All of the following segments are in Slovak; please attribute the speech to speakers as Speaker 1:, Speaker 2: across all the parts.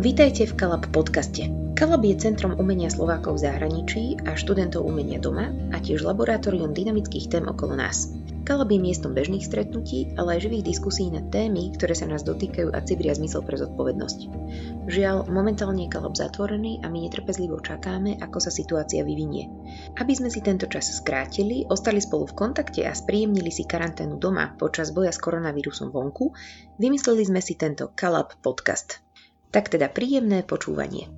Speaker 1: Vítajte v Kalab podcaste. Kalab je centrom umenia Slovákov v zahraničí a študentov umenia doma a tiež laboratórium dynamických tém okolo nás. Kalab je miestom bežných stretnutí, ale aj živých diskusí na témy, ktoré sa nás dotýkajú a cibria zmysel pre zodpovednosť. Žiaľ, momentálne je Kalab zatvorený a my netrpezlivo čakáme, ako sa situácia vyvinie. Aby sme si tento čas skrátili, ostali spolu v kontakte a spríjemnili si karanténu doma počas boja s koronavírusom vonku, vymysleli sme si tento Kalab podcast. Tak teda príjemné počúvanie.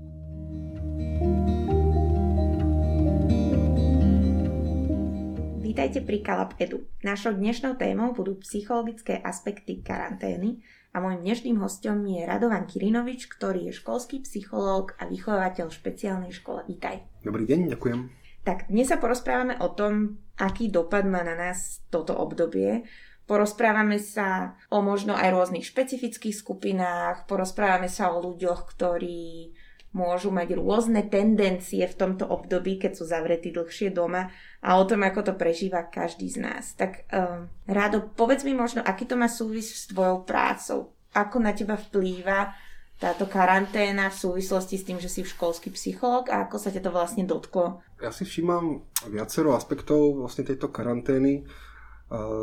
Speaker 1: Vítajte pri Kalab Edu. Našou dnešnou témou budú psychologické aspekty karantény a môjim dnešným hostom je Radovan Kirinovič, ktorý je školský psychológ a vychovateľ v špeciálnej škole. Vítaj.
Speaker 2: Dobrý deň, ďakujem.
Speaker 1: Tak dnes sa porozprávame o tom, aký dopad má na nás toto obdobie, Porozprávame sa o možno aj rôznych špecifických skupinách, porozprávame sa o ľuďoch, ktorí môžu mať rôzne tendencie v tomto období, keď sú zavretí dlhšie doma a o tom, ako to prežíva každý z nás. Tak um, Rádo, povedz mi možno, aký to má súvis s tvojou prácou. Ako na teba vplýva táto karanténa v súvislosti s tým, že si školský psychológ a ako sa ťa to vlastne dotklo?
Speaker 2: Ja si všímam viacero aspektov vlastne tejto karantény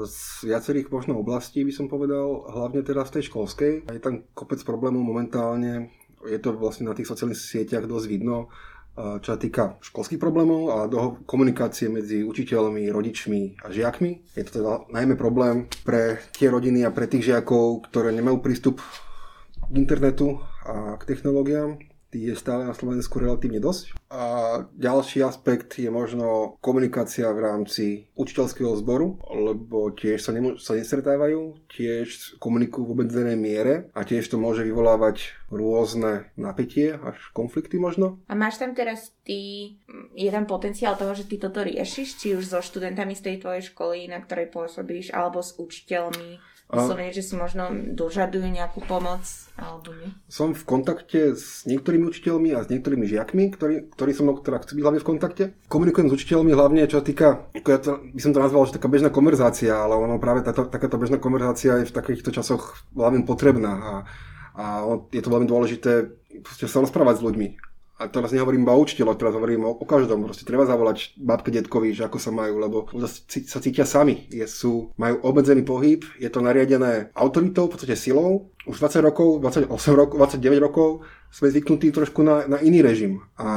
Speaker 2: z viacerých možno oblastí by som povedal, hlavne teda z tej školskej. Je tam kopec problémov momentálne, je to vlastne na tých sociálnych sieťach dosť vidno, čo sa týka školských problémov a do komunikácie medzi učiteľmi, rodičmi a žiakmi. Je to teda najmä problém pre tie rodiny a pre tých žiakov, ktoré nemajú prístup k internetu a k technológiám je stále na Slovensku relatívne dosť. A ďalší aspekt je možno komunikácia v rámci učiteľského zboru, lebo tiež sa, nemô- sa nestretávajú, tiež komunikujú v obmedzenej miere a tiež to môže vyvolávať rôzne napätie až konflikty možno.
Speaker 1: A máš tam teraz ty, je tam potenciál toho, že ty toto riešiš, či už so študentami z tej tvojej školy, na ktorej pôsobíš, alebo s učiteľmi? Vyslovene, že si možno dožadujú nejakú pomoc alebo nie?
Speaker 2: Som v kontakte s niektorými učiteľmi a s niektorými žiakmi, ktorí, ktorí som ktorá chcú byť hlavne v kontakte. Komunikujem s učiteľmi hlavne, čo sa týka, ako ja to, by som to nazval, že taká bežná konverzácia, ale ono práve táto, takáto bežná konverzácia je v takýchto časoch veľmi potrebná a, a je to veľmi dôležité sa rozprávať s ľuďmi a teraz nehovorím iba o učiteľoch, teraz hovorím o, o každom. Proste treba zavolať babke, detkovi, že ako sa majú, lebo sa cítia sami. Je, sú, majú obmedzený pohyb, je to nariadené autoritou, v podstate silou. Už 20 rokov, 28 rokov, 29 rokov sme zvyknutí trošku na, na iný režim. A,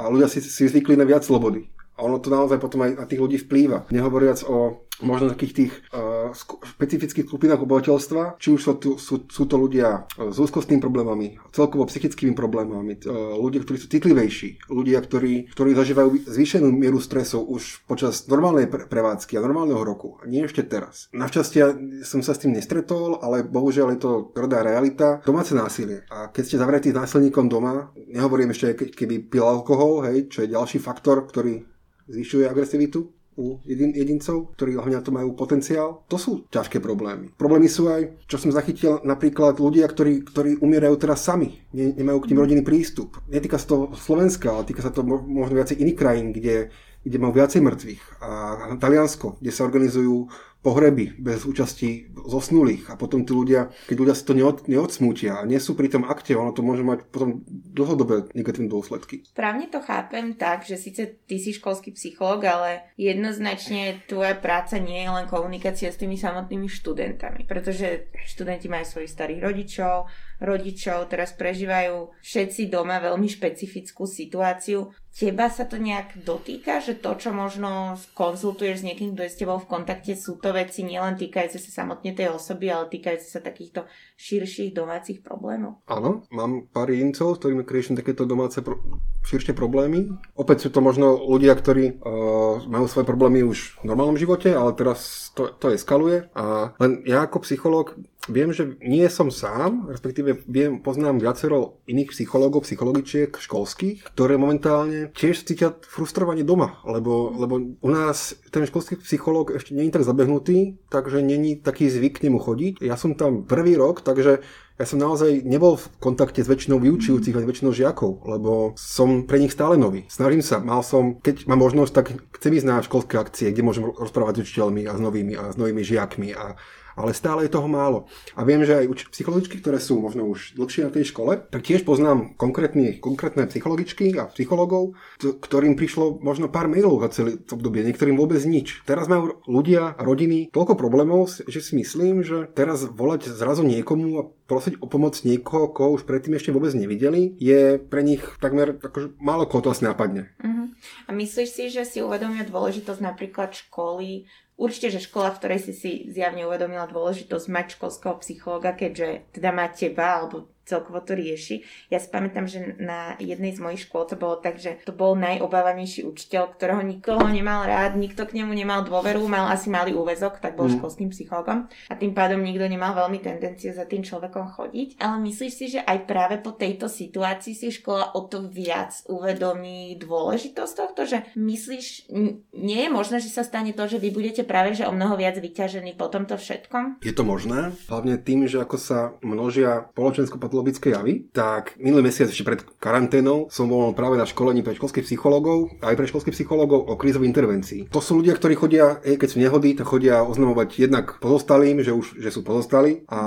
Speaker 2: a ľudia si, si zvykli na viac slobody. A ono to naozaj potom aj na tých ľudí vplýva. Nehovoriac o možno takých tých uh, špecifických skupinách obyvateľstva, či už sú, sú, sú to ľudia s úzkostnými problémami, celkovo psychickými problémami, uh, ľudia, ktorí sú citlivejší, ľudia, ktorí, ktorí zažívajú zvýšenú mieru stresov už počas normálnej pre- prevádzky a normálneho roku, nie ešte teraz. Našťastie som sa s tým nestretol, ale bohužiaľ je to tvrdá realita. Domáce násilie. A keď ste zavretí násilníkom doma, nehovorím ešte, keby pil alkohol, hej, čo je ďalší faktor, ktorý zvyšuje agresivitu u jedin, jedincov, ktorí na to majú potenciál. To sú ťažké problémy. Problémy sú aj, čo som zachytil, napríklad ľudia, ktorí, ktorí umierajú teraz sami, ne, nemajú k ním rodinný prístup. Netýka sa to Slovenska, ale týka sa to možno viacej iných krajín, kde, kde majú viacej mŕtvych. A Taliansko, kde sa organizujú pohreby bez účasti zosnulých a potom tí ľudia, keď ľudia si to neod, neodsmútia a nie sú pri tom akte, ono to môže mať potom dlhodobé negatívne dôsledky.
Speaker 1: Správne to chápem tak, že síce ty si školský psychológ, ale jednoznačne tvoja práca nie je len komunikácia s tými samotnými študentami, pretože študenti majú svojich starých rodičov, rodičov, teraz prežívajú všetci doma veľmi špecifickú situáciu. Teba sa to nejak dotýka, že to, čo možno konzultuješ s niekým, kto je s tebou v kontakte, sú to veci nielen týkajúce sa samotne tej osoby, ale týkajúce sa takýchto širších domácich problémov?
Speaker 2: Áno, mám pár jedincov, s ktorými riešim takéto domáce pro- širšie problémy. Opäť sú to možno ľudia, ktorí uh, majú svoje problémy už v normálnom živote, ale teraz to, to eskaluje. A len ja ako psychológ viem, že nie som sám, respektíve viem, poznám viacero iných psychológov, psychologičiek školských, ktoré momentálne tiež cítia frustrovanie doma, lebo, lebo u nás ten školský psychológ ešte je tak zabehnutý, takže není taký zvyk k nemu chodiť. Ja som tam prvý rok, takže ja som naozaj nebol v kontakte s väčšinou vyučujúcich a väčšinou žiakov, lebo som pre nich stále nový. Snažím sa, mal som, keď mám možnosť, tak chcem ísť na školské akcie, kde môžem rozprávať s učiteľmi a s novými a s novými žiakmi a ale stále je toho málo. A viem, že aj psychologičky, ktoré sú možno už dlhšie na tej škole, tak tiež poznám konkrétne, konkrétne psychologičky a psychologov, ktorým prišlo možno pár mailov za celé obdobie, niektorým vôbec nič. Teraz majú ľudia, rodiny toľko problémov, že si myslím, že teraz volať zrazu niekomu a prosiť o pomoc niekoho, koho už predtým ešte vôbec nevideli, je pre nich takmer akože málo koho to asi napadne.
Speaker 1: Uh-huh. A myslíš si, že si uvedomia dôležitosť napríklad školy Určite, že škola, v ktorej si si zjavne uvedomila dôležitosť mať školského psychologa, keďže teda má teba, alebo celkovo to rieši. Ja si pamätám, že na jednej z mojich škôl to bolo tak, že to bol najobávanejší učiteľ, ktorého nikoho nemal rád, nikto k nemu nemal dôveru, mal asi malý úvezok, tak bol mm. školským psychologom a tým pádom nikto nemal veľmi tendenciu za tým človekom chodiť. Ale myslíš si, že aj práve po tejto situácii si škola o to viac uvedomí dôležitosť tohto, že myslíš, nie je možné, že sa stane to, že vy budete práve že o mnoho viac vyťažení po tomto všetkom?
Speaker 2: Je to možné, hlavne tým, že ako sa množia spoločensko patologické javy, tak minulý mesiac ešte pred karanténou som bol práve na školení pre školských psychológov aj pre školských psychológov o krízovej intervencii. To sú ľudia, ktorí chodia, keď sú nehody, tak chodia oznamovať jednak pozostalým, že už že sú pozostali a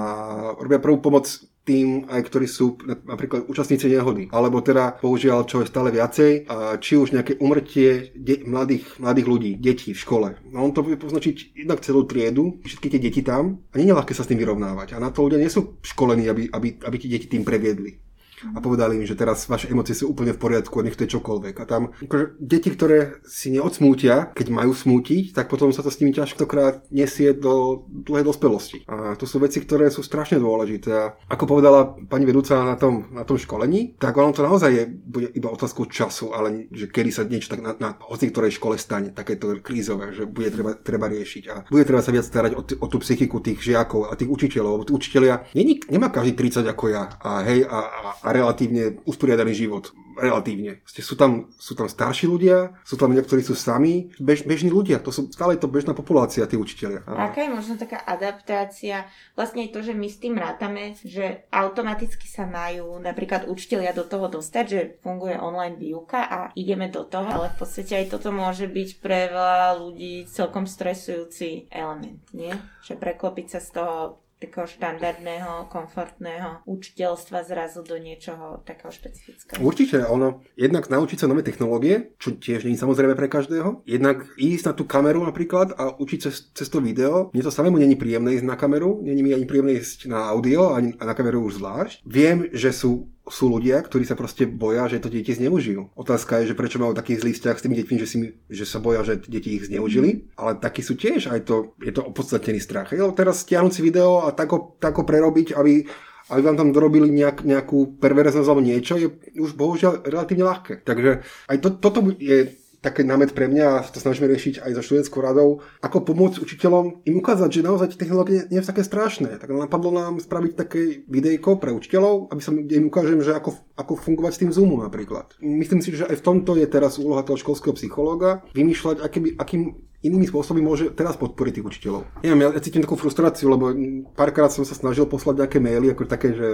Speaker 2: robia prvú pomoc tým, aj ktorí sú napríklad účastníci nehody. Alebo teda, použiaľ, čo je stále viacej, a či už nejaké umrtie de- mladých, mladých ľudí, detí v škole. No on to bude poznačiť jednak celú triedu, všetky tie deti tam a nie je ľahké sa s tým vyrovnávať. A na to ľudia nie sú školení, aby, aby, aby tie deti tým previedli a povedali mi, že teraz vaše emócie sú úplne v poriadku a nech to je čokoľvek. A tam akože, deti, ktoré si neodsmútia, keď majú smútiť, tak potom sa to s nimi ťažkokrát nesie do dlhej dospelosti. A to sú veci, ktoré sú strašne dôležité. A ako povedala pani vedúca na tom, na tom školení, tak ono to naozaj je, bude iba otázkou času, ale že kedy sa niečo tak na, na hoci ktorej škole stane, takéto krízové, že bude treba, treba riešiť. A bude treba sa viac starať o, t- o tú psychiku tých žiakov a tých učiteľov. Tí učiteľia, není, nemá každý 30 ako ja. A hej, a, a, a relatívne usporiadaný život. Relatívne. Sú tam, sú tam starší ľudia, sú tam ľudia, ktorí sú sami, bež, bežní ľudia. To sú stále to bežná populácia, tí učiteľia.
Speaker 1: Aká je možno taká adaptácia? Vlastne to, že my s tým rátame, že automaticky sa majú napríklad učiteľia do toho dostať, že funguje online výuka a ideme do toho, ale v podstate aj toto môže byť pre veľa ľudí celkom stresujúci element, nie? Že preklopiť sa z toho takého štandardného, komfortného učiteľstva zrazu do niečoho takého špecifického.
Speaker 2: Určite, ono, jednak naučiť sa nové technológie, čo tiež nie je samozrejme pre každého, jednak ísť na tú kameru napríklad a učiť cez, cez to video. Mne to samému není príjemné ísť na kameru, není mi ani príjemné ísť na audio, ani na kameru už zvlášť. Viem, že sú sú ľudia, ktorí sa proste boja, že to deti zneužijú. Otázka je, že prečo majú taký zlý vzťah s tými deťmi, že, si, že sa boja, že deti ich zneužili, ale takí sú tiež, aj to, je to opodstatnený strach. Jo, teraz stiahnuť si video a tak ho, tak ho prerobiť, aby, aby vám tam dorobili nejak, nejakú perverznosť alebo niečo, je už bohužiaľ relatívne ľahké. Takže aj to, toto je taký námet pre mňa a to snažíme riešiť aj so študentskou radou, ako pomôcť učiteľom im ukázať, že naozaj technológie nie sú také strašné. Tak napadlo nám spraviť také videjko pre učiteľov, aby som im ukážem, že ako, ako fungovať s tým Zoomom napríklad. Myslím si, že aj v tomto je teraz úloha toho školského psychológa vymýšľať, aký, akým inými spôsobmi môže teraz podporiť tých učiteľov. Neviem, ja, ja cítim takú frustráciu, lebo párkrát som sa snažil poslať nejaké maily, ako také, že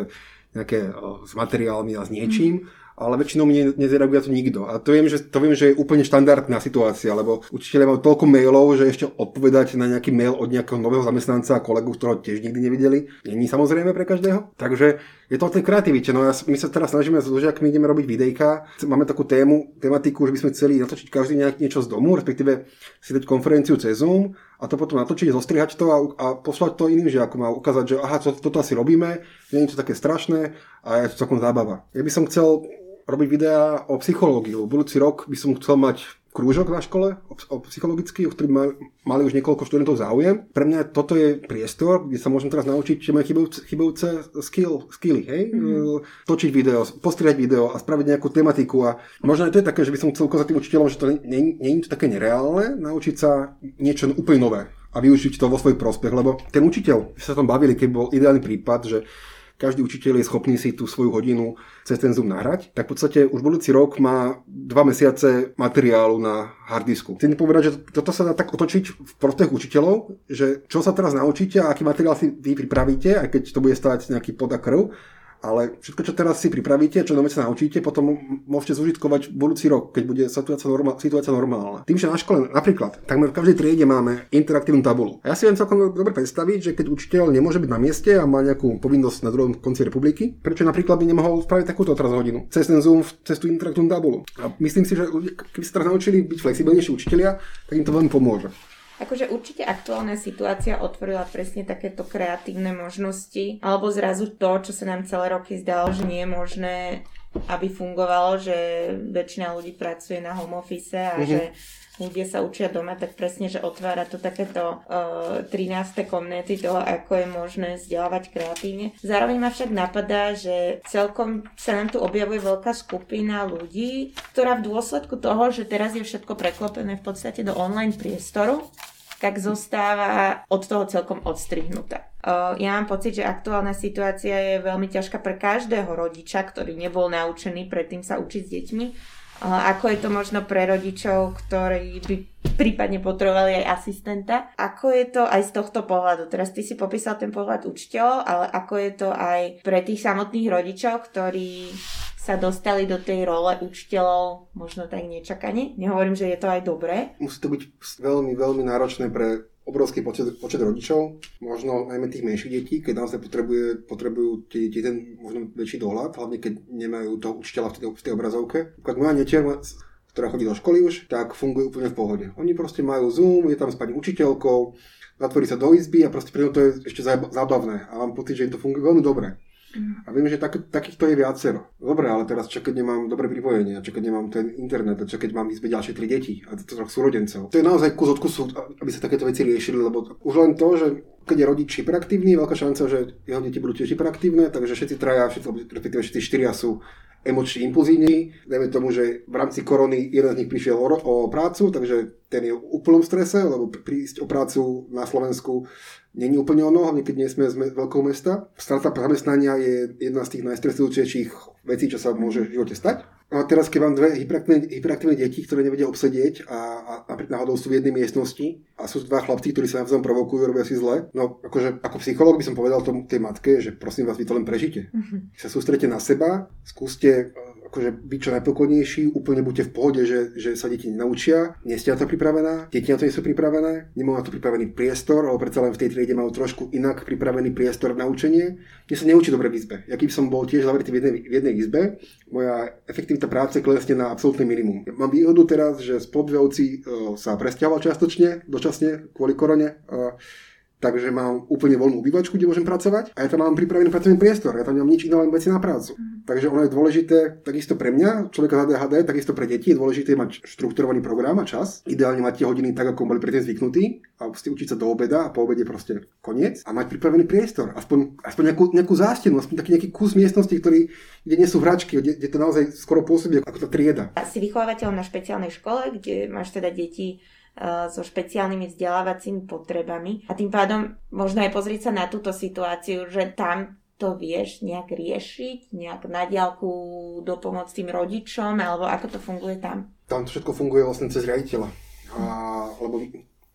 Speaker 2: nejaké o, s materiálmi a s niečím. Mm ale väčšinou mi nezareaguje to nikto. A to viem, že, to viem, že je úplne štandardná situácia, lebo učiteľe majú toľko mailov, že ešte odpovedať na nejaký mail od nejakého nového zamestnanca a kolegu, ktorého tiež nikdy nevideli, není samozrejme pre každého. Takže je to o tej kreativite. No ja, my sa teraz snažíme s ľuďakmi, ideme robiť videjka. Máme takú tému, tematiku, že by sme chceli natočiť každý nejak niečo z domu, respektíve si dať konferenciu cez Zoom a to potom natočiť, zostrihať to a, a poslať to iným žiakom a ukázať, že aha, to, toto asi robíme, nie je to také strašné a je to celkom zábava. Ja by som chcel robiť videá o psychológii. Budúci rok by som chcel mať krúžok na škole o, psychologický, o ktorý mali, mali už niekoľko študentov záujem. Pre mňa toto je priestor, kde sa môžem teraz naučiť, že majú chybujúce, chybujúce skill, skilly, hej? Mm-hmm. Točiť video, postriať video a spraviť nejakú tematiku a možno aj to je také, že by som chcel ukázať tým učiteľom, že to nie, nie je to také nereálne, naučiť sa niečo úplne nové a využiť to vo svoj prospech, lebo ten učiteľ, sa tam bavili, keď bol ideálny prípad, že každý učiteľ je schopný si tú svoju hodinu cez ten Zoom nahrať, tak v podstate už budúci rok má dva mesiace materiálu na harddisku. Chcem povedať, že toto sa dá tak otočiť v prospech učiteľov, že čo sa teraz naučíte a aký materiál si vy pripravíte, aj keď to bude stať nejaký pod krv, ale všetko, čo teraz si pripravíte, čo nové sa naučíte, potom môžete zužitkovať budúci rok, keď bude situácia, normál, situácia normálna. Tým, že na škole napríklad, takmer v každej triede máme interaktívnu tabulu. A ja si viem celkom dobre predstaviť, že keď učiteľ nemôže byť na mieste a má nejakú povinnosť na druhom konci republiky, prečo napríklad by nemohol spraviť takúto teraz hodinu cez ten Zoom, cez tú interaktívnu tabulu. A myslím si, že keby sa teraz naučili byť flexibilnejší učiteľia, tak im to veľmi pomôže.
Speaker 1: Akože určite aktuálna situácia otvorila presne takéto kreatívne možnosti, alebo zrazu to, čo sa nám celé roky zdalo, že nie je možné, aby fungovalo, že väčšina ľudí pracuje na home office a mm-hmm. že ľudia sa učia doma, tak presne, že otvára to takéto uh, 13. komnety toho, ako je možné vzdelávať kreatívne. Zároveň ma však napadá, že celkom sa nám tu objavuje veľká skupina ľudí, ktorá v dôsledku toho, že teraz je všetko preklopené v podstate do online priestoru, tak zostáva od toho celkom odstrihnutá. Ja mám pocit, že aktuálna situácia je veľmi ťažká pre každého rodiča, ktorý nebol naučený predtým sa učiť s deťmi. Ako je to možno pre rodičov, ktorí by prípadne potrebovali aj asistenta. Ako je to aj z tohto pohľadu? Teraz ty si popísal ten pohľad učiteľov, ale ako je to aj pre tých samotných rodičov, ktorí sa dostali do tej role učiteľov možno tak nečakane. Nehovorím, že je to aj dobré.
Speaker 2: Musí to byť veľmi, veľmi náročné pre obrovský počet, počet rodičov, možno najmä tých menších detí, keď naozaj potrebuje, potrebujú tie deti ten možno väčší dohľad, hlavne keď nemajú toho učiteľa v tej, v tej obrazovke. Keď moja netier, ktorá chodí do školy už, tak funguje úplne v pohode. Oni proste majú Zoom, je tam s pani učiteľkou, zatvorí sa do izby a proste pre to je ešte zábavné. A mám pocit, že im to funguje veľmi dobre. Mm. A viem, že tak, takýchto je viacero. Dobre, ale teraz čo keď nemám dobré pripojenie, a čo keď nemám ten internet, a čo keď mám izbe ďalšie tri deti a troch súrodencov. To je naozaj kus od kusu, aby sa takéto veci riešili, lebo už len to, že keď je rodič hyperaktívny, veľká šanca, že jeho deti budú tiež hyperaktívne, takže všetci traja, všetci, respektíve všetci štyria sú emočne impulzívni. Dajme tomu, že v rámci korony jeden z nich prišiel o, o prácu, takže ten je v úplnom strese, lebo prísť o prácu na Slovensku není úplne ono, hlavne keď nie sme z veľkého mesta. Strata zamestnania je jedna z tých najstresujúcejších vecí, čo sa môže v živote stať. A teraz, keď mám dve hyperaktívne, hyperaktívne deti, ktoré nevedia obsedieť a, a napríklad náhodou sú v jednej miestnosti a sú dva chlapci, ktorí sa navzájom provokujú, robia si zle, no akože ako psychológ by som povedal tomu, tej matke, že prosím vás, vy to len prežite. Mm-hmm. Sa sústrete na seba, skúste akože byť čo najpokojnejší, úplne buďte v pohode, že, že sa deti nenaučia, nie ste na to pripravená, deti na to nie sú pripravené, nemajú na to pripravený priestor, ale predsa len v tej triede majú trošku inak pripravený priestor na učenie. Mne sa neučí dobre v izbe. Ja keby som bol tiež zavretý v jednej, v jednej izbe, moja efektivita práce klesne na absolútne minimum. Mám výhodu teraz, že spolubývajúci uh, sa presťahoval čiastočne, dočasne, kvôli korone. Uh, Takže mám úplne voľnú obývačku, kde môžem pracovať a ja tam mám pripravený pracovný priestor, ja tam nemám nič iné, len veci na prácu. Mm. Takže ono je dôležité, takisto pre mňa, človeka z ADHD, takisto pre deti je dôležité mať štrukturovaný program a čas. Ideálne mať tie hodiny tak, ako boli predtým zvyknutí a ste učiť sa do obeda a po obede proste koniec a mať pripravený priestor, aspoň, aspoň nejakú, nejakú zástenu, aspoň taký nejaký kus miestnosti, ktorý, kde nie sú hračky, kde, kde to naozaj skoro pôsobí ako tá trieda.
Speaker 1: A si vychovávateľ na špeciálnej škole, kde máš teda deti so špeciálnymi vzdelávacími potrebami. A tým pádom možno aj pozrieť sa na túto situáciu, že tam to vieš nejak riešiť, nejak na diálku dopomôcť tým rodičom, alebo ako to funguje tam?
Speaker 2: Tam to všetko funguje vlastne cez riaditeľa. A, lebo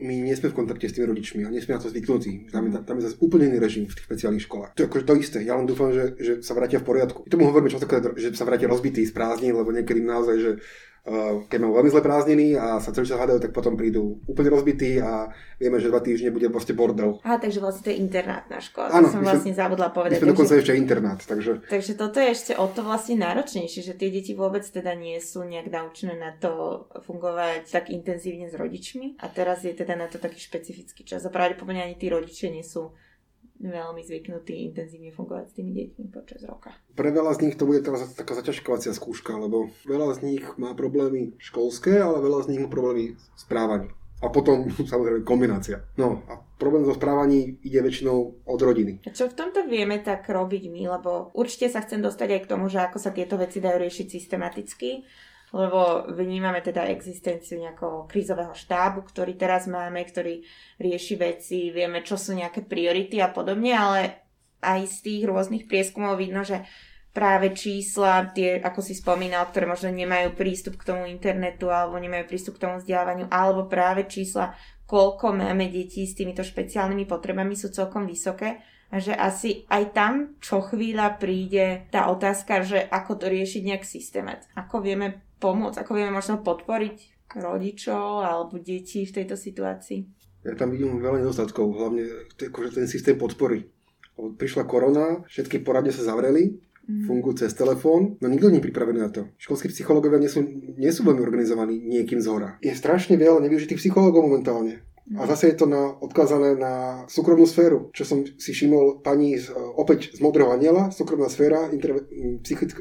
Speaker 2: my nie sme v kontakte s tými rodičmi a nie sme na to zvyknutí. Tam je, tam je zase úplne iný režim v tých špeciálnych školách. To je akože to isté. Ja len dúfam, že, že sa vrátia v poriadku. I tomu hovoríme často, že sa vrátia rozbití z prázdnin, lebo niekedy naozaj, že keď mám veľmi zle prázdniny a sa celý čas hádajú, tak potom prídu úplne rozbití a vieme, že dva týždne bude proste bordel.
Speaker 1: Aha, takže vlastne to je internátna škola. Áno, to som vlastne zabudla povedať.
Speaker 2: My sme dokonca ešte internát. Takže...
Speaker 1: takže toto je ešte o to vlastne náročnejšie, že tie deti vôbec teda nie sú nejak naučené na to fungovať tak intenzívne s rodičmi a teraz je teda na to taký špecifický čas a pravdepodobne ani tí rodičia nie sú veľmi zvyknutí intenzívne fungovať s tými deťmi počas roka.
Speaker 2: Pre veľa z nich to bude teraz taká zaťažkovacia skúška, lebo veľa z nich má problémy školské, ale veľa z nich má problémy správania. A potom samozrejme kombinácia. No a problém so správaní ide väčšinou od rodiny.
Speaker 1: A čo v tomto vieme tak robiť my? Lebo určite sa chcem dostať aj k tomu, že ako sa tieto veci dajú riešiť systematicky lebo vnímame teda existenciu nejakého krízového štábu, ktorý teraz máme, ktorý rieši veci, vieme, čo sú nejaké priority a podobne, ale aj z tých rôznych prieskumov vidno, že práve čísla, tie, ako si spomínal, ktoré možno nemajú prístup k tomu internetu alebo nemajú prístup k tomu vzdelávaniu, alebo práve čísla, koľko máme detí s týmito špeciálnymi potrebami, sú celkom vysoké. A že asi aj tam čo chvíľa príde tá otázka, že ako to riešiť nejak systémat. Ako vieme pomôcť, ako vieme možno podporiť rodičov alebo detí v tejto situácii.
Speaker 2: Ja tam vidím veľa nedostatkov, hlavne akože ten systém podpory. Prišla korona, všetky poradne sa zavreli, mm. fungujú cez telefón, no nikto nie je pripravený na to. Školskí psychológovia nie sú, nie sú veľmi organizovaní niekým z hora. Je strašne veľa nevyužitých psychológov momentálne. A zase je to na, odkázané na súkromnú sféru, čo som si všimol pani z, opäť z Modrého aniela, súkromná sféra, interve,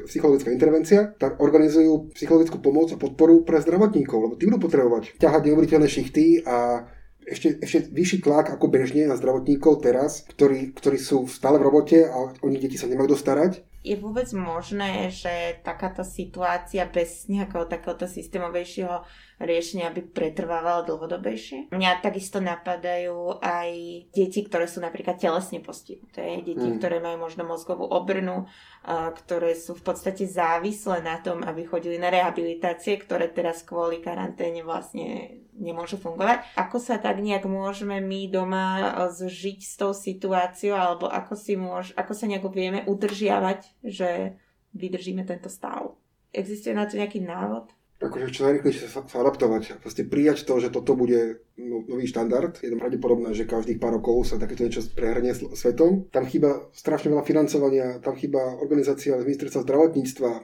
Speaker 2: psychologická intervencia, tak organizujú psychologickú pomoc a podporu pre zdravotníkov, lebo tí budú potrebovať ťahať neuveriteľné šichty a ešte, ešte vyšší tlak ako bežne na zdravotníkov teraz, ktorí, ktorí sú stále v robote a oni deti sa nemajú dostarať
Speaker 1: je vôbec možné, že takáto situácia bez nejakého takéhoto systémovejšieho riešenia by pretrvávala dlhodobejšie? Mňa takisto napadajú aj deti, ktoré sú napríklad telesne postihnuté. Deti, mm. ktoré majú možno mozgovú obrnu, ktoré sú v podstate závislé na tom, aby chodili na rehabilitácie, ktoré teraz kvôli karanténe vlastne nemôžu fungovať. Ako sa tak nejak môžeme my doma e, zžiť s tou situáciou, alebo ako, si môž, ako sa nejak vieme udržiavať, že vydržíme tento stav? Existuje na to nejaký návod?
Speaker 2: akože čo najrychlejšie sa, sa adaptovať proste prijať to, že toto bude no, nový štandard. Je to pravdepodobné, že každých pár rokov sa takéto niečo prehrnie svetom. Tam chýba strašne veľa financovania, tam chýba organizácia z ministerstva zdravotníctva, e,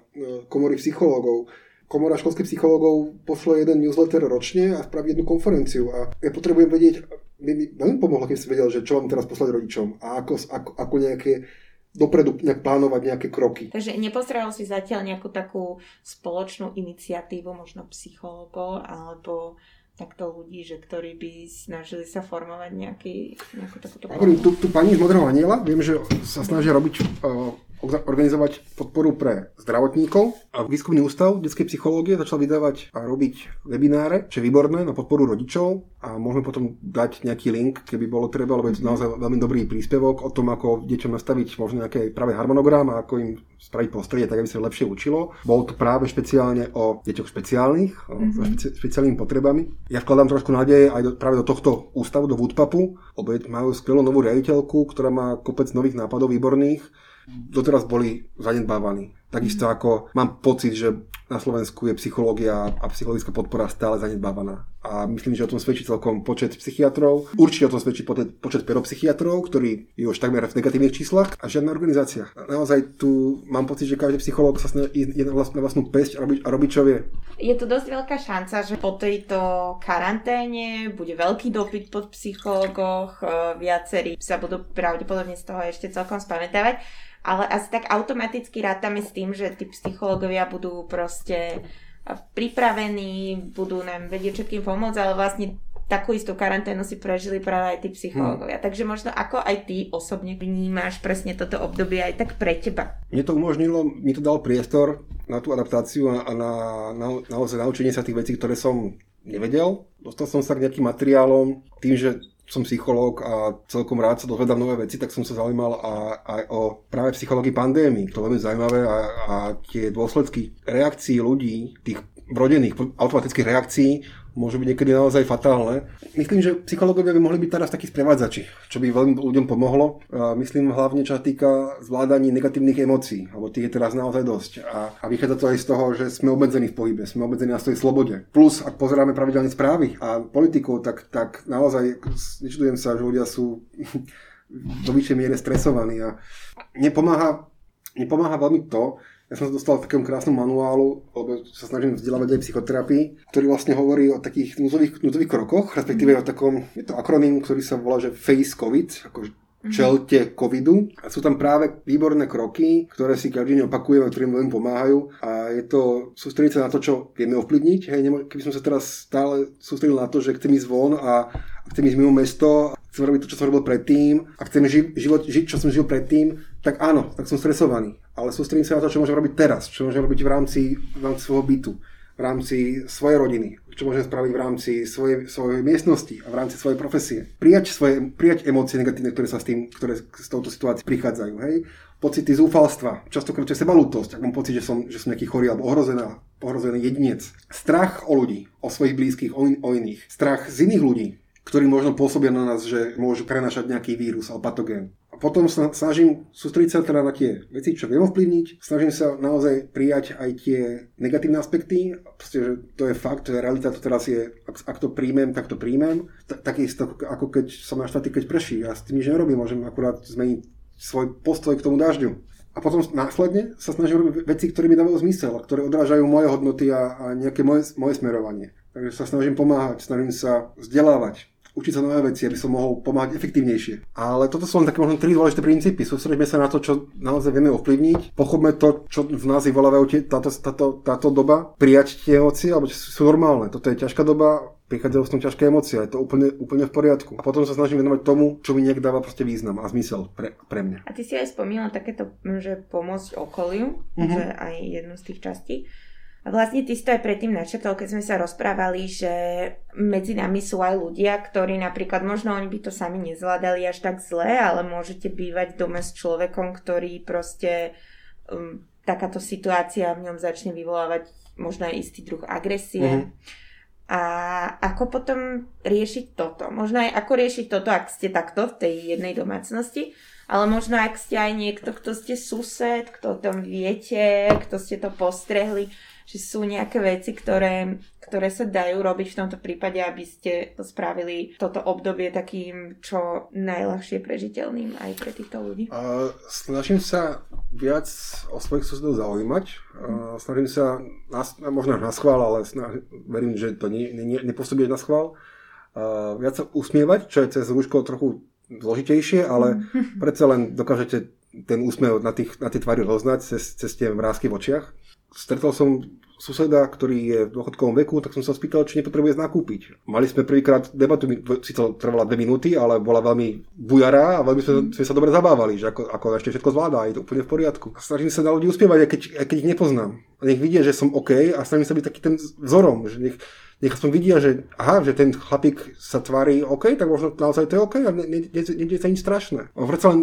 Speaker 2: komory psychológov, komora školských psychológov pošle jeden newsletter ročne a spraví jednu konferenciu. A ja potrebujem vedieť, by mi veľmi pomohlo, keď si vedel, že čo mám teraz poslať rodičom a ako, ako, ako nejaké dopredu plánovať nejaké kroky.
Speaker 1: Takže nepostrehol si zatiaľ nejakú takú spoločnú iniciatívu, možno psychologov alebo takto ľudí, že ktorí by snažili sa formovať nejaký, nejakú takúto...
Speaker 2: Hovorím, tu, tu pani z Modrého aniela, viem, že sa snažia robiť uh, organizovať podporu pre zdravotníkov a výskumný ústav detskej psychológie začal vydávať a robiť webináre, čo je výborné na podporu rodičov a môžeme potom dať nejaký link, keby bolo treba, lebo je to naozaj veľmi dobrý príspevok o tom, ako deťom nastaviť možno nejaké práve harmonogram a ako im spraviť prostredie, tak aby sa lepšie učilo. Bolo to práve špeciálne o deťoch špeciálnych, mm-hmm. so špeci- špeciálnymi potrebami. Ja vkladám trošku nádeje aj do, práve do tohto ústavu, do Woodpapu, lebo majú skvelú novú riaditeľku, ktorá má kopec nových nápadov výborných doteraz boli zanedbávaní. Takisto ako mám pocit, že na Slovensku je psychológia a psychologická podpora stále zanedbávaná. A myslím, že o tom svedčí celkom počet psychiatrov. Určite o tom svedčí počet, peropsychiatrov, ktorý je už takmer v negatívnych číslach a žiadna organizácia. Naozaj tu mám pocit, že každý psychológ sa snaží na vlastnú, vlastnú pesť a robiť, a robiť čo vie.
Speaker 1: Je tu dosť veľká šanca, že po tejto karanténe bude veľký dopyt po psychológoch, viacerí sa budú pravdepodobne z toho ešte celkom spamätávať ale asi tak automaticky rátame s tým, že tí psychológovia budú proste pripravení, budú nám vedieť všetkým pomôcť, ale vlastne takú istú karanténu si prežili práve aj tí psychológovia. Hmm. Takže možno ako aj ty osobne vnímaš presne toto obdobie aj tak pre teba?
Speaker 2: Mne to umožnilo, mi to dal priestor na tú adaptáciu a na, na, naozaj naučenie sa tých vecí, ktoré som nevedel. Dostal som sa k nejakým materiálom tým, že som psychológ a celkom rád sa dozvedám nové veci, tak som sa zaujímal aj o práve psychológii pandémii. To veľmi zaujímavé a, a tie dôsledky reakcií ľudí, tých vrodených automatických reakcií môžu byť niekedy naozaj fatálne. Myslím, že psychológovia by mohli byť teraz takí sprevádzači, čo by veľmi ľuďom pomohlo. Myslím hlavne, čo sa týka zvládaní negatívnych emócií, lebo tých je teraz naozaj dosť. A, a vychádza to aj z toho, že sme obmedzení v pohybe, sme obmedzení na svojej slobode. Plus, ak pozeráme pravidelne správy a politiku, tak, tak naozaj nečudujem sa, že ľudia sú do vyššej miere stresovaní a nepomáha, nepomáha veľmi to, ja som sa dostal k takému krásnom manuálu, lebo sa snažím vzdelávať aj psychoterapii, ktorý vlastne hovorí o takých núzových, núzových krokoch, respektíve o takom, je to akroným, ktorý sa volá, že Face COVID, ako mhm. čelte covidu. A sú tam práve výborné kroky, ktoré si každý deň opakujeme, ktorým veľmi pomáhajú. A je to sústrediť sa na to, čo vieme ovplyvniť. Hej, keby som sa teraz stále sústredil na to, že chcem ísť von a chcem ísť mimo mesto, chcem robiť to, čo som robil predtým a chcem ži- život, žiť, čo som žil predtým, tak áno, tak som stresovaný ale sústredím sa na to, čo môžem robiť teraz, čo môžem robiť v rámci, v rámci svojho bytu. V rámci svojej rodiny, čo môžem spraviť v rámci svojej, svojej miestnosti a v rámci svojej profesie. Prijať, svoje, prijať emócie negatívne, ktoré sa s tým, ktoré s touto situáciou prichádzajú. Hej? Pocity zúfalstva, častokrát je sebalútosť, ak mám pocit, že som, že som nejaký chorý alebo ohrozená, ohrozený jedinec. Strach o ľudí, o svojich blízkych, o, in, o iných. Strach z iných ľudí, ktorí možno pôsobia na nás, že môžu prenašať nejaký vírus alebo patogén potom sa snažím sústrediť sa teda na tie veci, čo viem ovplyvniť. Snažím sa naozaj prijať aj tie negatívne aspekty. Proste, že to je fakt, že realita to teraz je, ak, ak to príjmem, tak to príjmem. Takisto ako keď som naštvatý, keď prší. Ja s tým nič nerobím, môžem akurát zmeniť svoj postoj k tomu dažďu. A potom následne sa snažím robiť veci, ktoré mi dávajú zmysel, ktoré odrážajú moje hodnoty a, a nejaké moje, moje smerovanie. Takže sa snažím pomáhať, snažím sa vzdelávať, učiť sa nové veci, aby som mohol pomáhať efektívnejšie. Ale toto sú len také možno tri dôležité princípy. Sústredíme sa na to, čo naozaj vieme ovplyvniť. Pochopme to, čo v nás vyvolávajú táto, táto, táto doba. Prijať tie emócie, alebo sú normálne. Toto je ťažká doba, prichádzajú s tom ťažké emócie, je to úplne, úplne v poriadku. A potom sa snažím venovať tomu, čo mi nejak dáva proste význam a zmysel pre, pre mňa.
Speaker 1: A ty si aj spomínal takéto, že pomôcť okoliu, mm-hmm. že aj jednu z tých častí. A vlastne ty si to aj predtým načetol, keď sme sa rozprávali, že medzi nami sú aj ľudia, ktorí napríklad, možno oni by to sami nezvládali až tak zle, ale môžete bývať doma s človekom, ktorý proste um, takáto situácia v ňom začne vyvolávať možno aj istý druh agresie. Mm-hmm. A ako potom riešiť toto? Možno aj ako riešiť toto, ak ste takto v tej jednej domácnosti, ale možno ak ste aj niekto, kto ste sused, kto o tom viete, kto ste to postrehli, že sú nejaké veci, ktoré, ktoré sa dajú robiť v tomto prípade, aby ste spravili toto obdobie takým čo najľahšie prežiteľným aj pre týchto ľudí?
Speaker 2: Uh, snažím sa viac o svojich susedov zaujímať. Uh, snažím sa, na, možno na schvál, ale snaž, verím, že to nie, nie, nepôsobí na schvál. Uh, viac sa usmievať, čo je cez rúško trochu zložitejšie, ale predsa len dokážete ten úsmev na, tých, na tie tvary roznať cez, cez tie vrázky v očiach stretol som suseda, ktorý je v dôchodkovom veku, tak som sa spýtal, či nepotrebuje nakúpiť. Mali sme prvýkrát debatu, síce trvala dve minúty, ale bola veľmi bujará a veľmi sme, sme sa dobre zabávali, že ako, ako ešte všetko zvládá, je to úplne v poriadku. A snažím sa na ľudí uspievať, aj keď, aj keď ich nepoznám. A nech vidia, že som OK a snažím sa byť taký ten vzorom, že nech, nech aspoň vidia, že aha, že ten chlapík sa tvári OK, tak možno naozaj to je OK a nedie sa nič strašné. Predsa len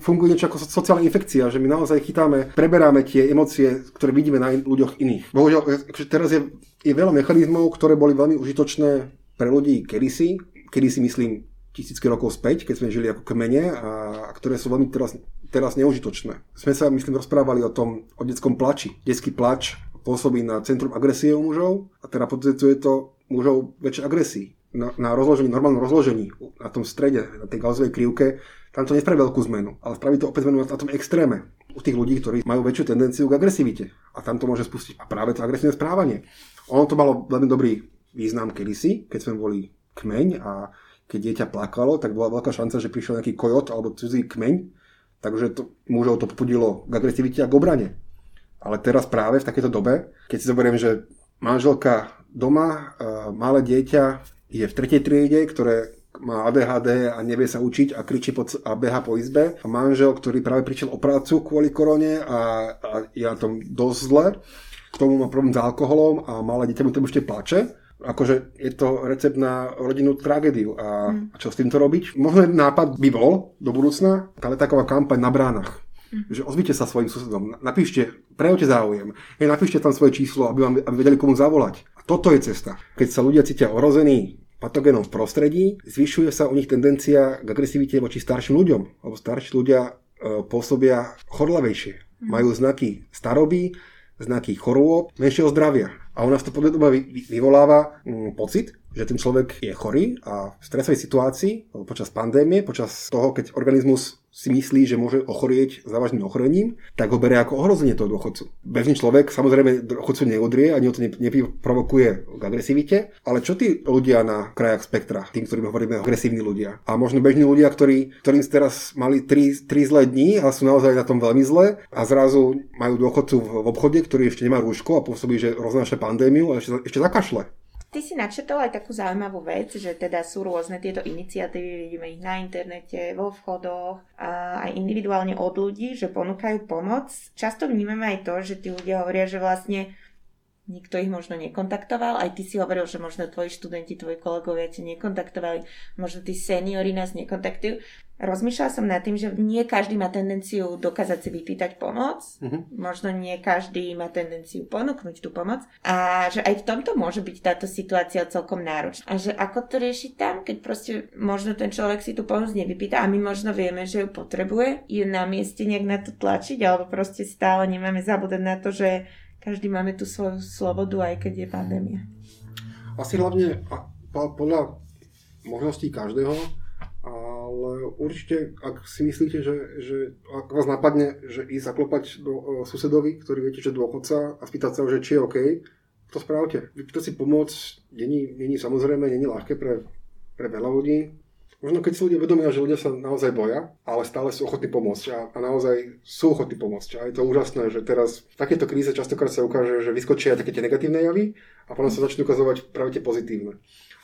Speaker 2: funguje niečo ako sociálna infekcia, že my naozaj chytáme, preberáme tie emócie, ktoré vidíme na ľuďoch iných. Bohužiaľ, akože teraz je, je veľa mechanizmov, ktoré boli veľmi užitočné pre ľudí kedysi, kedysi myslím tisícky rokov späť, keď sme žili ako kmene a, a ktoré sú veľmi teraz, teraz neužitočné. Sme sa, myslím, rozprávali o tom, o detskom plači. Detský plač pôsobí na centrum agresie u mužov a teda podzetuje to mužov väčšej agresii. Na, na rozložení, normálnom rozložení, na tom strede, na tej gauzovej krivke, tam to nespraví veľkú zmenu, ale spraví to opäť zmenu na tom extréme. U tých ľudí, ktorí majú väčšiu tendenciu k agresivite. A tam to môže spustiť a práve to agresívne správanie. Ono to malo veľmi dobrý význam kedysi, keď sme boli kmeň a keď dieťa plakalo, tak bola veľká šanca, že prišiel nejaký kojot alebo cudzí kmeň, takže to, mužov to popudilo k agresivite a k obrane. Ale teraz práve v takejto dobe, keď si zoberiem, že manželka doma, uh, malé dieťa je v tretej triede, ktoré má ADHD a nevie sa učiť a kričí po, a beha po izbe. A manžel, ktorý práve prišiel o prácu kvôli korone a, a je na tom dosť zle, k tomu má problém s alkoholom a malé dieťa mu to ešte plače. Akože je to recept na rodinnú tragédiu. A, mm. a čo s týmto robiť? Možno nápad by bol do budúcna, ale taková kampaň na bránach Mm. Že ozvite sa svojim susedom, napíšte, prejavte záujem, hej, napíšte tam svoje číslo, aby vám aby vedeli komu zavolať. A toto je cesta. Keď sa ľudia cítia ohrození patogénom v prostredí, zvyšuje sa u nich tendencia k agresivite voči starším ľuďom, lebo starší ľudia e, pôsobia chorlavejšie. Mm. Majú znaky staroby, znaky chorôb, menšieho zdravia. A u nás to podľa vyvoláva mm, pocit, že ten človek je chorý a v stresovej situácii, počas pandémie, počas toho, keď organizmus si myslí, že môže ochorieť závažným ochorením, tak ho berie ako ohrozenie toho dôchodcu. Bežný človek samozrejme dôchodcu neodrie, ani ho to neprovokuje k agresivite, ale čo tí ľudia na krajach spektra, tým, ktorým hovoríme agresívni ľudia. A možno bežní ľudia, ktorí, ktorým teraz mali 3, 3 zlé dní a sú naozaj na tom veľmi zle a zrazu majú dôchodcu v obchode, ktorý ešte nemá rúško a pôsobí, že roznáša pandémiu a ešte, ešte zakašle.
Speaker 1: Ty si načetol aj takú zaujímavú vec, že teda sú rôzne tieto iniciatívy, vidíme ich na internete, vo vchodoch, a aj individuálne od ľudí, že ponúkajú pomoc. Často vnímame aj to, že tí ľudia hovoria, že vlastne nikto ich možno nekontaktoval. Aj ty si hovoril, že možno tvoji študenti, tvoji kolegovia ťa nekontaktovali, možno tí seniori nás nekontaktujú. Rozmýšľala som nad tým, že nie každý má tendenciu dokázať si vypýtať pomoc, uh-huh. možno nie každý má tendenciu ponúknuť tú pomoc a že aj v tomto môže byť táto situácia celkom náročná. A že ako to riešiť tam, keď proste možno ten človek si tú pomoc nevypýta a my možno vieme, že ju potrebuje, je na mieste nejak na to tlačiť alebo proste stále nemáme zabúdať na to, že každý máme tú svoju slobodu, aj keď je pandémia.
Speaker 2: Asi hlavne podľa možností každého, ale určite, ak si myslíte, že, že ak vás napadne, že ísť zaklopať do uh, susedovi, ktorý viete, že dôchodca a spýtať sa, že či je OK, to spravte. Vypýtať si pomoc není, není samozrejme, není ľahké pre, pre veľa ľudí. Možno keď si ľudia vedomia, že ľudia sa naozaj boja, ale stále sú ochotní pomôcť a, a naozaj sú ochotní pomôcť. A je to úžasné, že teraz v takéto kríze častokrát sa ukáže, že vyskočia také tie negatívne javy a potom sa začnú ukazovať práve tie pozitívne.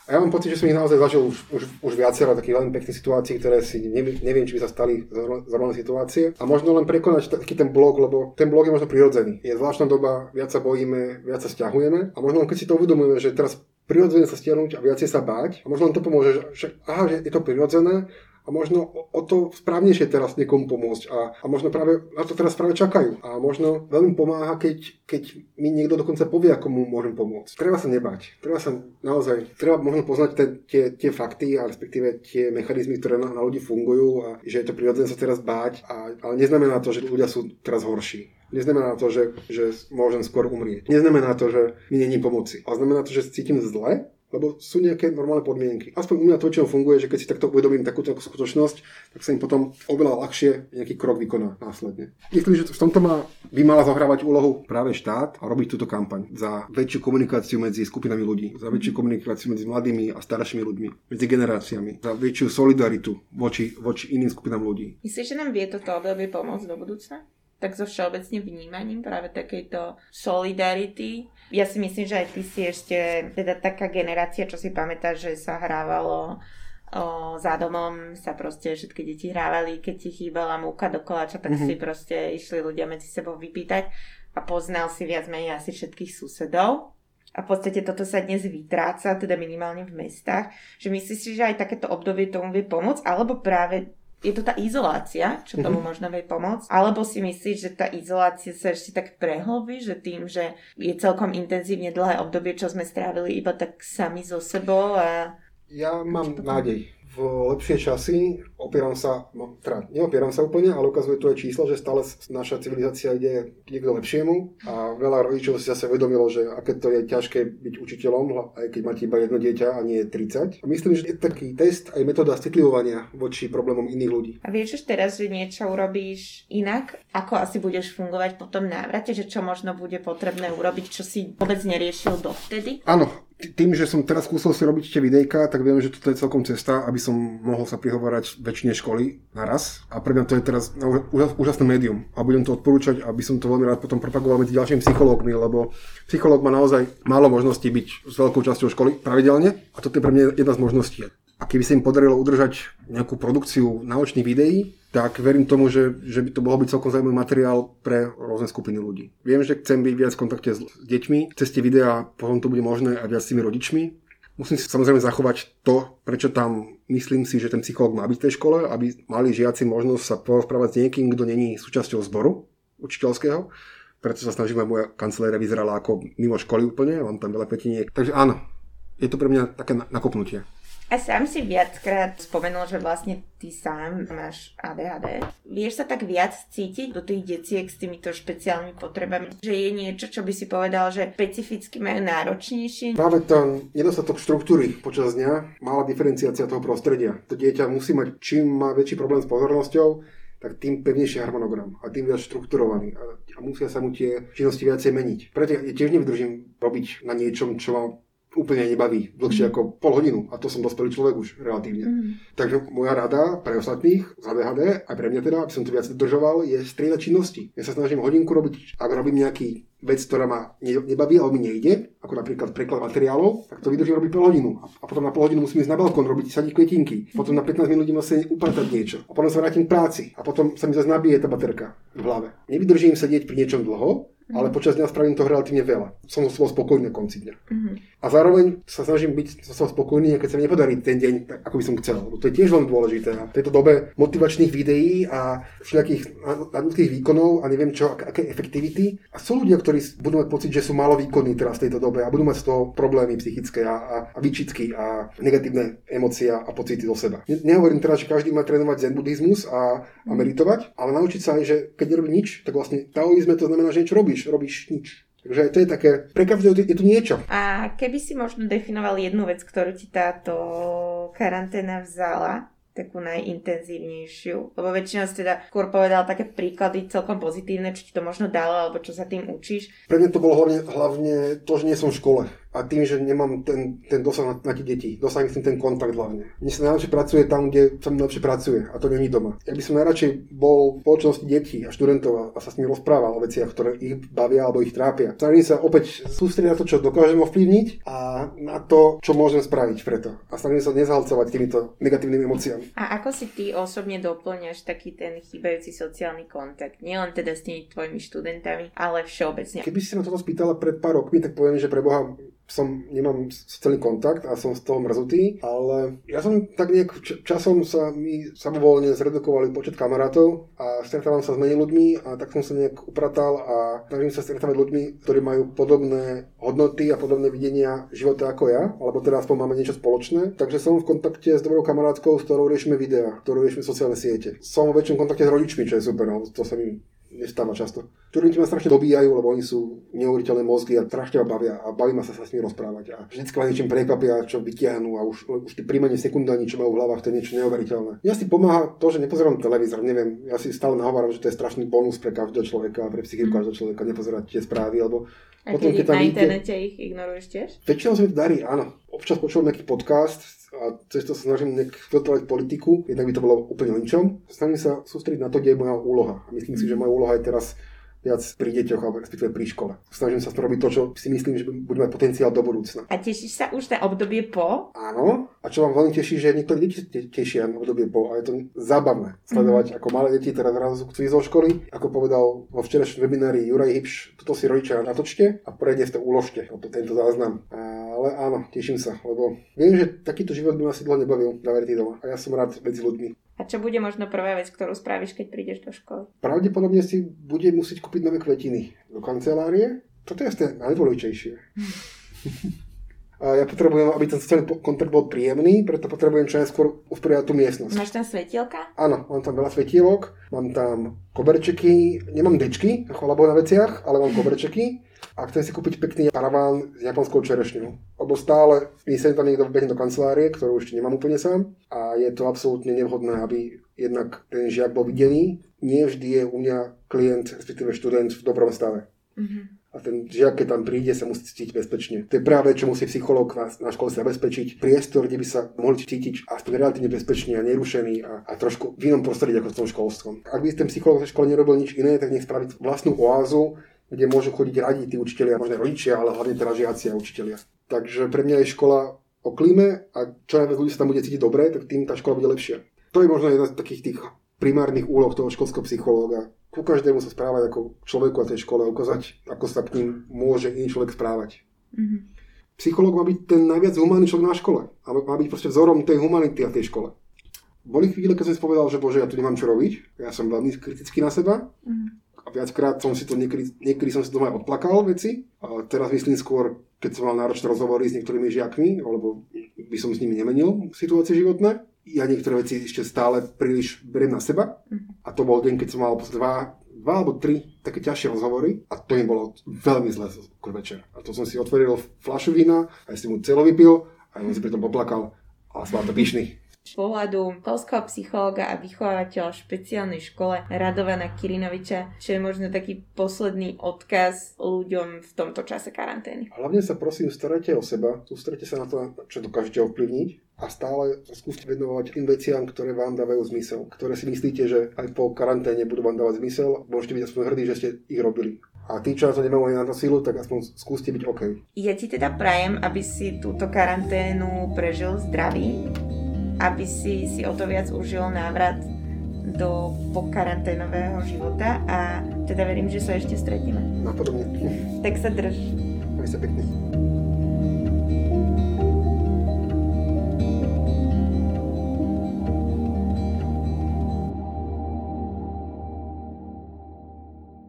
Speaker 2: A ja mám pocit, že som ich naozaj zažil už, už, už viacero takých veľmi pekných situácií, ktoré si neviem, či by sa stali z rovnej situácie. A možno len prekonať taký ten blok, lebo ten blok je možno prirodzený. Je zvláštna doba, viac sa bojíme, viac sa stiahujeme. A možno keď si to uvedomujeme, že teraz prirodzene sa stiahnuť a viacej sa báť. A možno len to pomôže, že, že aha, že je to prirodzené a možno o, to správnejšie teraz niekomu pomôcť a, a možno práve na to teraz práve čakajú. A možno veľmi pomáha, keď, keď mi niekto dokonca povie, ako mu môžem pomôcť. Treba sa nebať. Treba sa naozaj, treba možno poznať te, tie, tie fakty a respektíve tie mechanizmy, ktoré na, na ľudí fungujú a že je to prirodzené sa teraz báť, a, ale neznamená to, že ľudia sú teraz horší. Neznamená to, že, že môžem skôr umrieť. Neznamená to, že mi není pomoci. Ale znamená to, že cítim zle lebo sú nejaké normálne podmienky. Aspoň u mňa to väčšinou funguje, že keď si takto uvedomím takúto skutočnosť, tak sa im potom oveľa ľahšie nejaký krok vykoná následne. Myslím, že v tomto má, by mala zohrávať úlohu práve štát a robiť túto kampaň za väčšiu komunikáciu medzi skupinami ľudí, za väčšiu komunikáciu medzi mladými a staršími ľuďmi, medzi generáciami, za väčšiu solidaritu voči, voči iným skupinám ľudí.
Speaker 1: Myslíš, že nám vie toto obdobie pomôcť do budúcna? tak so všeobecne vnímaním práve takejto solidarity. Ja si myslím, že aj ty si ešte teda taká generácia, čo si pamätá, že sa hrávalo o, za domom, sa proste všetky deti hrávali, keď ti chýbala múka do koláča, tak mm-hmm. si proste išli ľudia medzi sebou vypýtať a poznal si viac menej asi všetkých susedov. A v podstate toto sa dnes vytráca, teda minimálne v mestách. Že myslíš si, že aj takéto obdobie tomu vie pomôcť? Alebo práve je to tá izolácia, čo tomu mm-hmm. možno vie pomôcť, alebo si myslíš, že tá izolácia sa ešte tak prehlbí, že tým, že je celkom intenzívne dlhé obdobie, čo sme strávili iba tak sami so sebou a...
Speaker 2: Ja mám nádej v lepšie časy, opieram sa, no, teda neopieram sa úplne, ale ukazuje to aj číslo, že stále naša civilizácia ide, k lepšiemu a veľa rodičov si zase vedomilo, že aké to je ťažké byť učiteľom, aj keď máte iba jedno dieťa a nie 30. A myslím, že je taký test aj metóda citlivovania voči problémom iných ľudí.
Speaker 1: A vieš už teraz, že niečo urobíš inak? Ako asi budeš fungovať po tom návrate, že čo možno bude potrebné urobiť, čo si vôbec neriešil dovtedy?
Speaker 2: Áno, tým, že som teraz skúsil si robiť tie videjka, tak viem, že toto je celkom cesta, aby som mohol sa prihovárať väčšine školy naraz. A pre mňa to je teraz úžasné médium. A budem to odporúčať, aby som to veľmi rád potom propagoval medzi ďalšími psychológmi, lebo psychológ má naozaj málo možností byť s veľkou časťou školy pravidelne. A toto je pre mňa jedna z možností. A keby sa im podarilo udržať nejakú produkciu náučných videí, tak verím tomu, že, že by to mohol byť celkom zaujímavý materiál pre rôzne skupiny ľudí. Viem, že chcem byť viac v kontakte s, s deťmi, cez tie videá potom to bude možné aj viac s tými rodičmi. Musím si samozrejme zachovať to, prečo tam myslím si, že ten psychológ má byť v tej škole, aby mali žiaci možnosť sa porozprávať s niekým, kto není súčasťou zboru učiteľského. Preto sa snažím, aby moja kancelária vyzerala ako mimo školy úplne, mám tam veľa kvetiniek. Takže áno, je to pre mňa také nakopnutie.
Speaker 1: A sám si viackrát spomenul, že vlastne ty sám máš ADHD. Vieš sa tak viac cítiť do tých detiek s týmito špeciálnymi potrebami? Že je niečo, čo by si povedal, že špecificky majú náročnejšie?
Speaker 2: Práve ten nedostatok štruktúry počas dňa, malá diferenciácia toho prostredia. To dieťa musí mať, čím má väčší problém s pozornosťou, tak tým pevnejší harmonogram a tým viac štrukturovaný a, a musia sa mu tie činnosti viacej meniť. Preto ja tiež nevydržím robiť na niečom, čo úplne nebaví dlhšie mm. ako pol hodinu a to som dospelý človek už relatívne. Mm. Takže moja rada pre ostatných z ADHD, aj pre mňa teda, aby som to viac dodržoval, je striedať činnosti. Ja sa snažím hodinku robiť, ak robím nejaký vec, ktorá ma nebaví alebo mi nejde, ako napríklad preklad materiálov, tak to vydržím robiť pol hodinu. A potom na pol hodinu musím ísť na balkón robiť sadiť kvetinky. Potom na 15 minút musím upratať niečo. A potom sa vrátim k práci. A potom sa mi zase nabije tá baterka v hlave. Nevydržím sedieť pri niečom dlho ale počas dňa spravím toho relatívne veľa. Som so spokojný na konci dňa.
Speaker 1: Mhm.
Speaker 2: A zároveň sa snažím byť so spokojný, keď sa mi nepodarí ten deň, tak ako by som chcel. Lebo to je tiež veľmi dôležité. A v tejto dobe motivačných videí a všelijakých nadľudských výkonov a neviem čo, ak- aké efektivity. A sú ľudia, ktorí budú mať pocit, že sú malo výkonní teraz v tejto dobe a budú mať z toho problémy psychické a, a, a výčitky a negatívne emócie a pocity do seba. Ne, nehovorím teraz, že každý má trénovať zen buddhizmus a, a meditovať, ale naučiť sa aj, že keď nerobí nič, tak vlastne taoizme to znamená, že niečo robíš, robíš nič. Takže to je také, pre každého je tu niečo.
Speaker 1: A keby si možno definoval jednu vec, ktorú ti táto karanténa vzala, takú najintenzívnejšiu? Lebo väčšinou si teda skôr povedal také príklady celkom pozitívne, čo ti to možno dalo, alebo čo sa tým učíš.
Speaker 2: Pre mňa to bolo hlavne, hlavne to, že nie som v škole. A tým, že nemám ten, ten dosah na, na tie deti. Dosah myslím ten kontakt hlavne. Mne sa najlepšie pracuje tam, kde sa mi najlepšie pracuje. A to není doma. Ja by som najradšej bol v spoločnosti detí a študentov a, sa s nimi rozprával o veciach, ktoré ich bavia alebo ich trápia. Snažím sa opäť sústrediť na to, čo dokážem ovplyvniť a na to, čo môžem spraviť preto. A snažím sa nezahalcovať týmito negatívnymi emóciami.
Speaker 1: A ako si ty osobne doplňaš taký ten chýbajúci sociálny kontakt? Nielen teda s tými tvojimi študentami, ale všeobecne.
Speaker 2: Keby si na toto spýtala pred pár rokmi, tak poviem, že pre Boha som, nemám sociálny kontakt a som z toho mrzutý, ale ja som tak nejak časom sa mi samovolne zredukovali počet kamarátov a stretávam sa s menej ľuďmi a tak som sa nejak upratal a snažím sa stretávať ľuďmi, ktorí majú podobné hodnoty a podobné videnia života ako ja, alebo teda aspoň máme niečo spoločné. Takže som v kontakte s dobrou kamarátkou, s ktorou riešime videá, ktorou riešime sociálne siete. Som v väčšom kontakte s rodičmi, čo je super, no, to sa mi nestáva často. Študenti ma strašne dobíjajú, lebo oni sú neuveriteľné mozgy a strašne ma bavia a baví ma sa, sa s nimi rozprávať. A vždycky ma niečím prekvapia, čo vytiahnu a už, už tie príjmanie sekundáni, čo majú v hlavách, to je niečo neuveriteľné. Ja si pomáha to, že nepozerám televízor, neviem, ja si stále nahováram, že to je strašný bonus pre každého človeka, pre psychiku každého človeka nepozerať tie správy, alebo
Speaker 1: A
Speaker 2: potom,
Speaker 1: keď na
Speaker 2: vidíte-
Speaker 1: internete ich ignoruješ tiež?
Speaker 2: Väčšinou sa mi to darí, áno. Občas počúvam nejaký podcast a cez to sa snažím nejak filtrovať politiku, jednak by to bolo úplne o ničom. Snažím sa sústrediť na to, kde je moja úloha. A myslím si, že moja úloha je teraz viac pri deťoch, alebo respektíve pri škole. Snažím sa robiť to, čo si myslím, že bude mať potenciál do budúcna.
Speaker 1: A tešíš sa už na obdobie po?
Speaker 2: Áno, a čo vám veľmi teší, že niektorí deti te- tešia na obdobie po a je to zábavné sledovať, ako malé deti teraz zrazu chcú zo školy. Ako povedal vo včerajšom webinári Juraj Hipš, toto si rodičia natočte a poriadne to uložte, tento záznam. Ale áno, teším sa, lebo viem, že takýto život by ma asi dlho nebavil na verity doma a ja som rád medzi ľuďmi.
Speaker 1: A čo bude možno prvá vec, ktorú spravíš, keď prídeš do školy?
Speaker 2: Pravdepodobne si bude musieť kúpiť nové kvetiny do kancelárie. Toto je asi najdôležitejšie. A ja potrebujem, aby ten sociálny kontakt bol príjemný, preto potrebujem čo najskôr usporiadať tú miestnosť.
Speaker 1: Máš tam svetielka?
Speaker 2: Áno, mám tam veľa svetielok, mám tam koberčeky, nemám dečky, chvala na veciach, ale mám koberčeky a chcem si kúpiť pekný paraván s japonskou čerešňou. Lebo stále mi sem tam niekto vbehne do kancelárie, ktorú ešte nemám úplne sám a je to absolútne nevhodné, aby jednak ten žiak bol videný. Nie vždy je u mňa klient, respektíve študent v dobrom stave.
Speaker 1: Mhm.
Speaker 2: A ten žiak, keď tam príde, sa musí cítiť bezpečne. To je práve, čo musí psychológ na, na škole zabezpečiť. Priestor, kde by sa mohli cítiť aspoň relatívne bezpečný a nerušený a, a trošku v inom prostredí ako v tom školstvom. Ak by ten psychológ v škole nerobil nič iné, tak nech spraviť vlastnú oázu, kde môžu chodiť radi tí učitelia, možno rodičia, ale hlavne teda žiaci a učitelia. Takže pre mňa je škola o klíme a čo najviac ľudí sa tam bude cítiť dobre, tak tým tá škola bude lepšia. To je možno jedna z takých tých primárnych úloh toho školského psychológa. Ku každému sa správať ako človeku a tej škole, ukázať, ako sa k ním môže iný človek správať.
Speaker 1: Mhm.
Speaker 2: Psychológ má byť ten najviac humánny človek na škole. A má byť proste vzorom tej humanity a tej škole. Boli chvíle, keď som si povedal, že bože, ja tu nemám čo robiť. Ja som veľmi kritický na seba.
Speaker 1: Mhm.
Speaker 2: A viackrát som si to niekedy, niekedy som si doma aj odplakal veci. A teraz myslím skôr, keď som mal náročné rozhovory s niektorými žiakmi, alebo by som s nimi nemenil situácie životné. Ja niektoré veci ešte stále príliš beriem na seba. A to bol deň, keď som mal dva, dva alebo tri také ťažšie rozhovory a to mi bolo veľmi zle večer. A to som si otvoril fľašu vína, aj si mu celo vypil a on si pritom poplakal a som to pyšný.
Speaker 1: Z pohľadu školského psychológa a vychovávateľa v špeciálnej škole Radovana Kirinoviča, čo je možno taký posledný odkaz ľuďom v tomto čase karantény.
Speaker 2: Hlavne sa prosím starajte o seba, sústrete sa na to, čo dokážete ovplyvniť a stále skúste venovať tým veciam, ktoré vám dávajú zmysel, ktoré si myslíte, že aj po karanténe budú vám dávať zmysel, môžete byť aspoň hrdí, že ste ich robili. A tí, čo na to nemajú ani na to sílu, tak aspoň skúste byť OK.
Speaker 1: Ja ti teda prajem, aby si túto karanténu prežil zdravý, aby si si o to viac užil návrat do pokaranténového života a teda verím, že sa ešte stretneme.
Speaker 2: Napodobne.
Speaker 1: Tak sa drž.
Speaker 2: Maj sa pekne.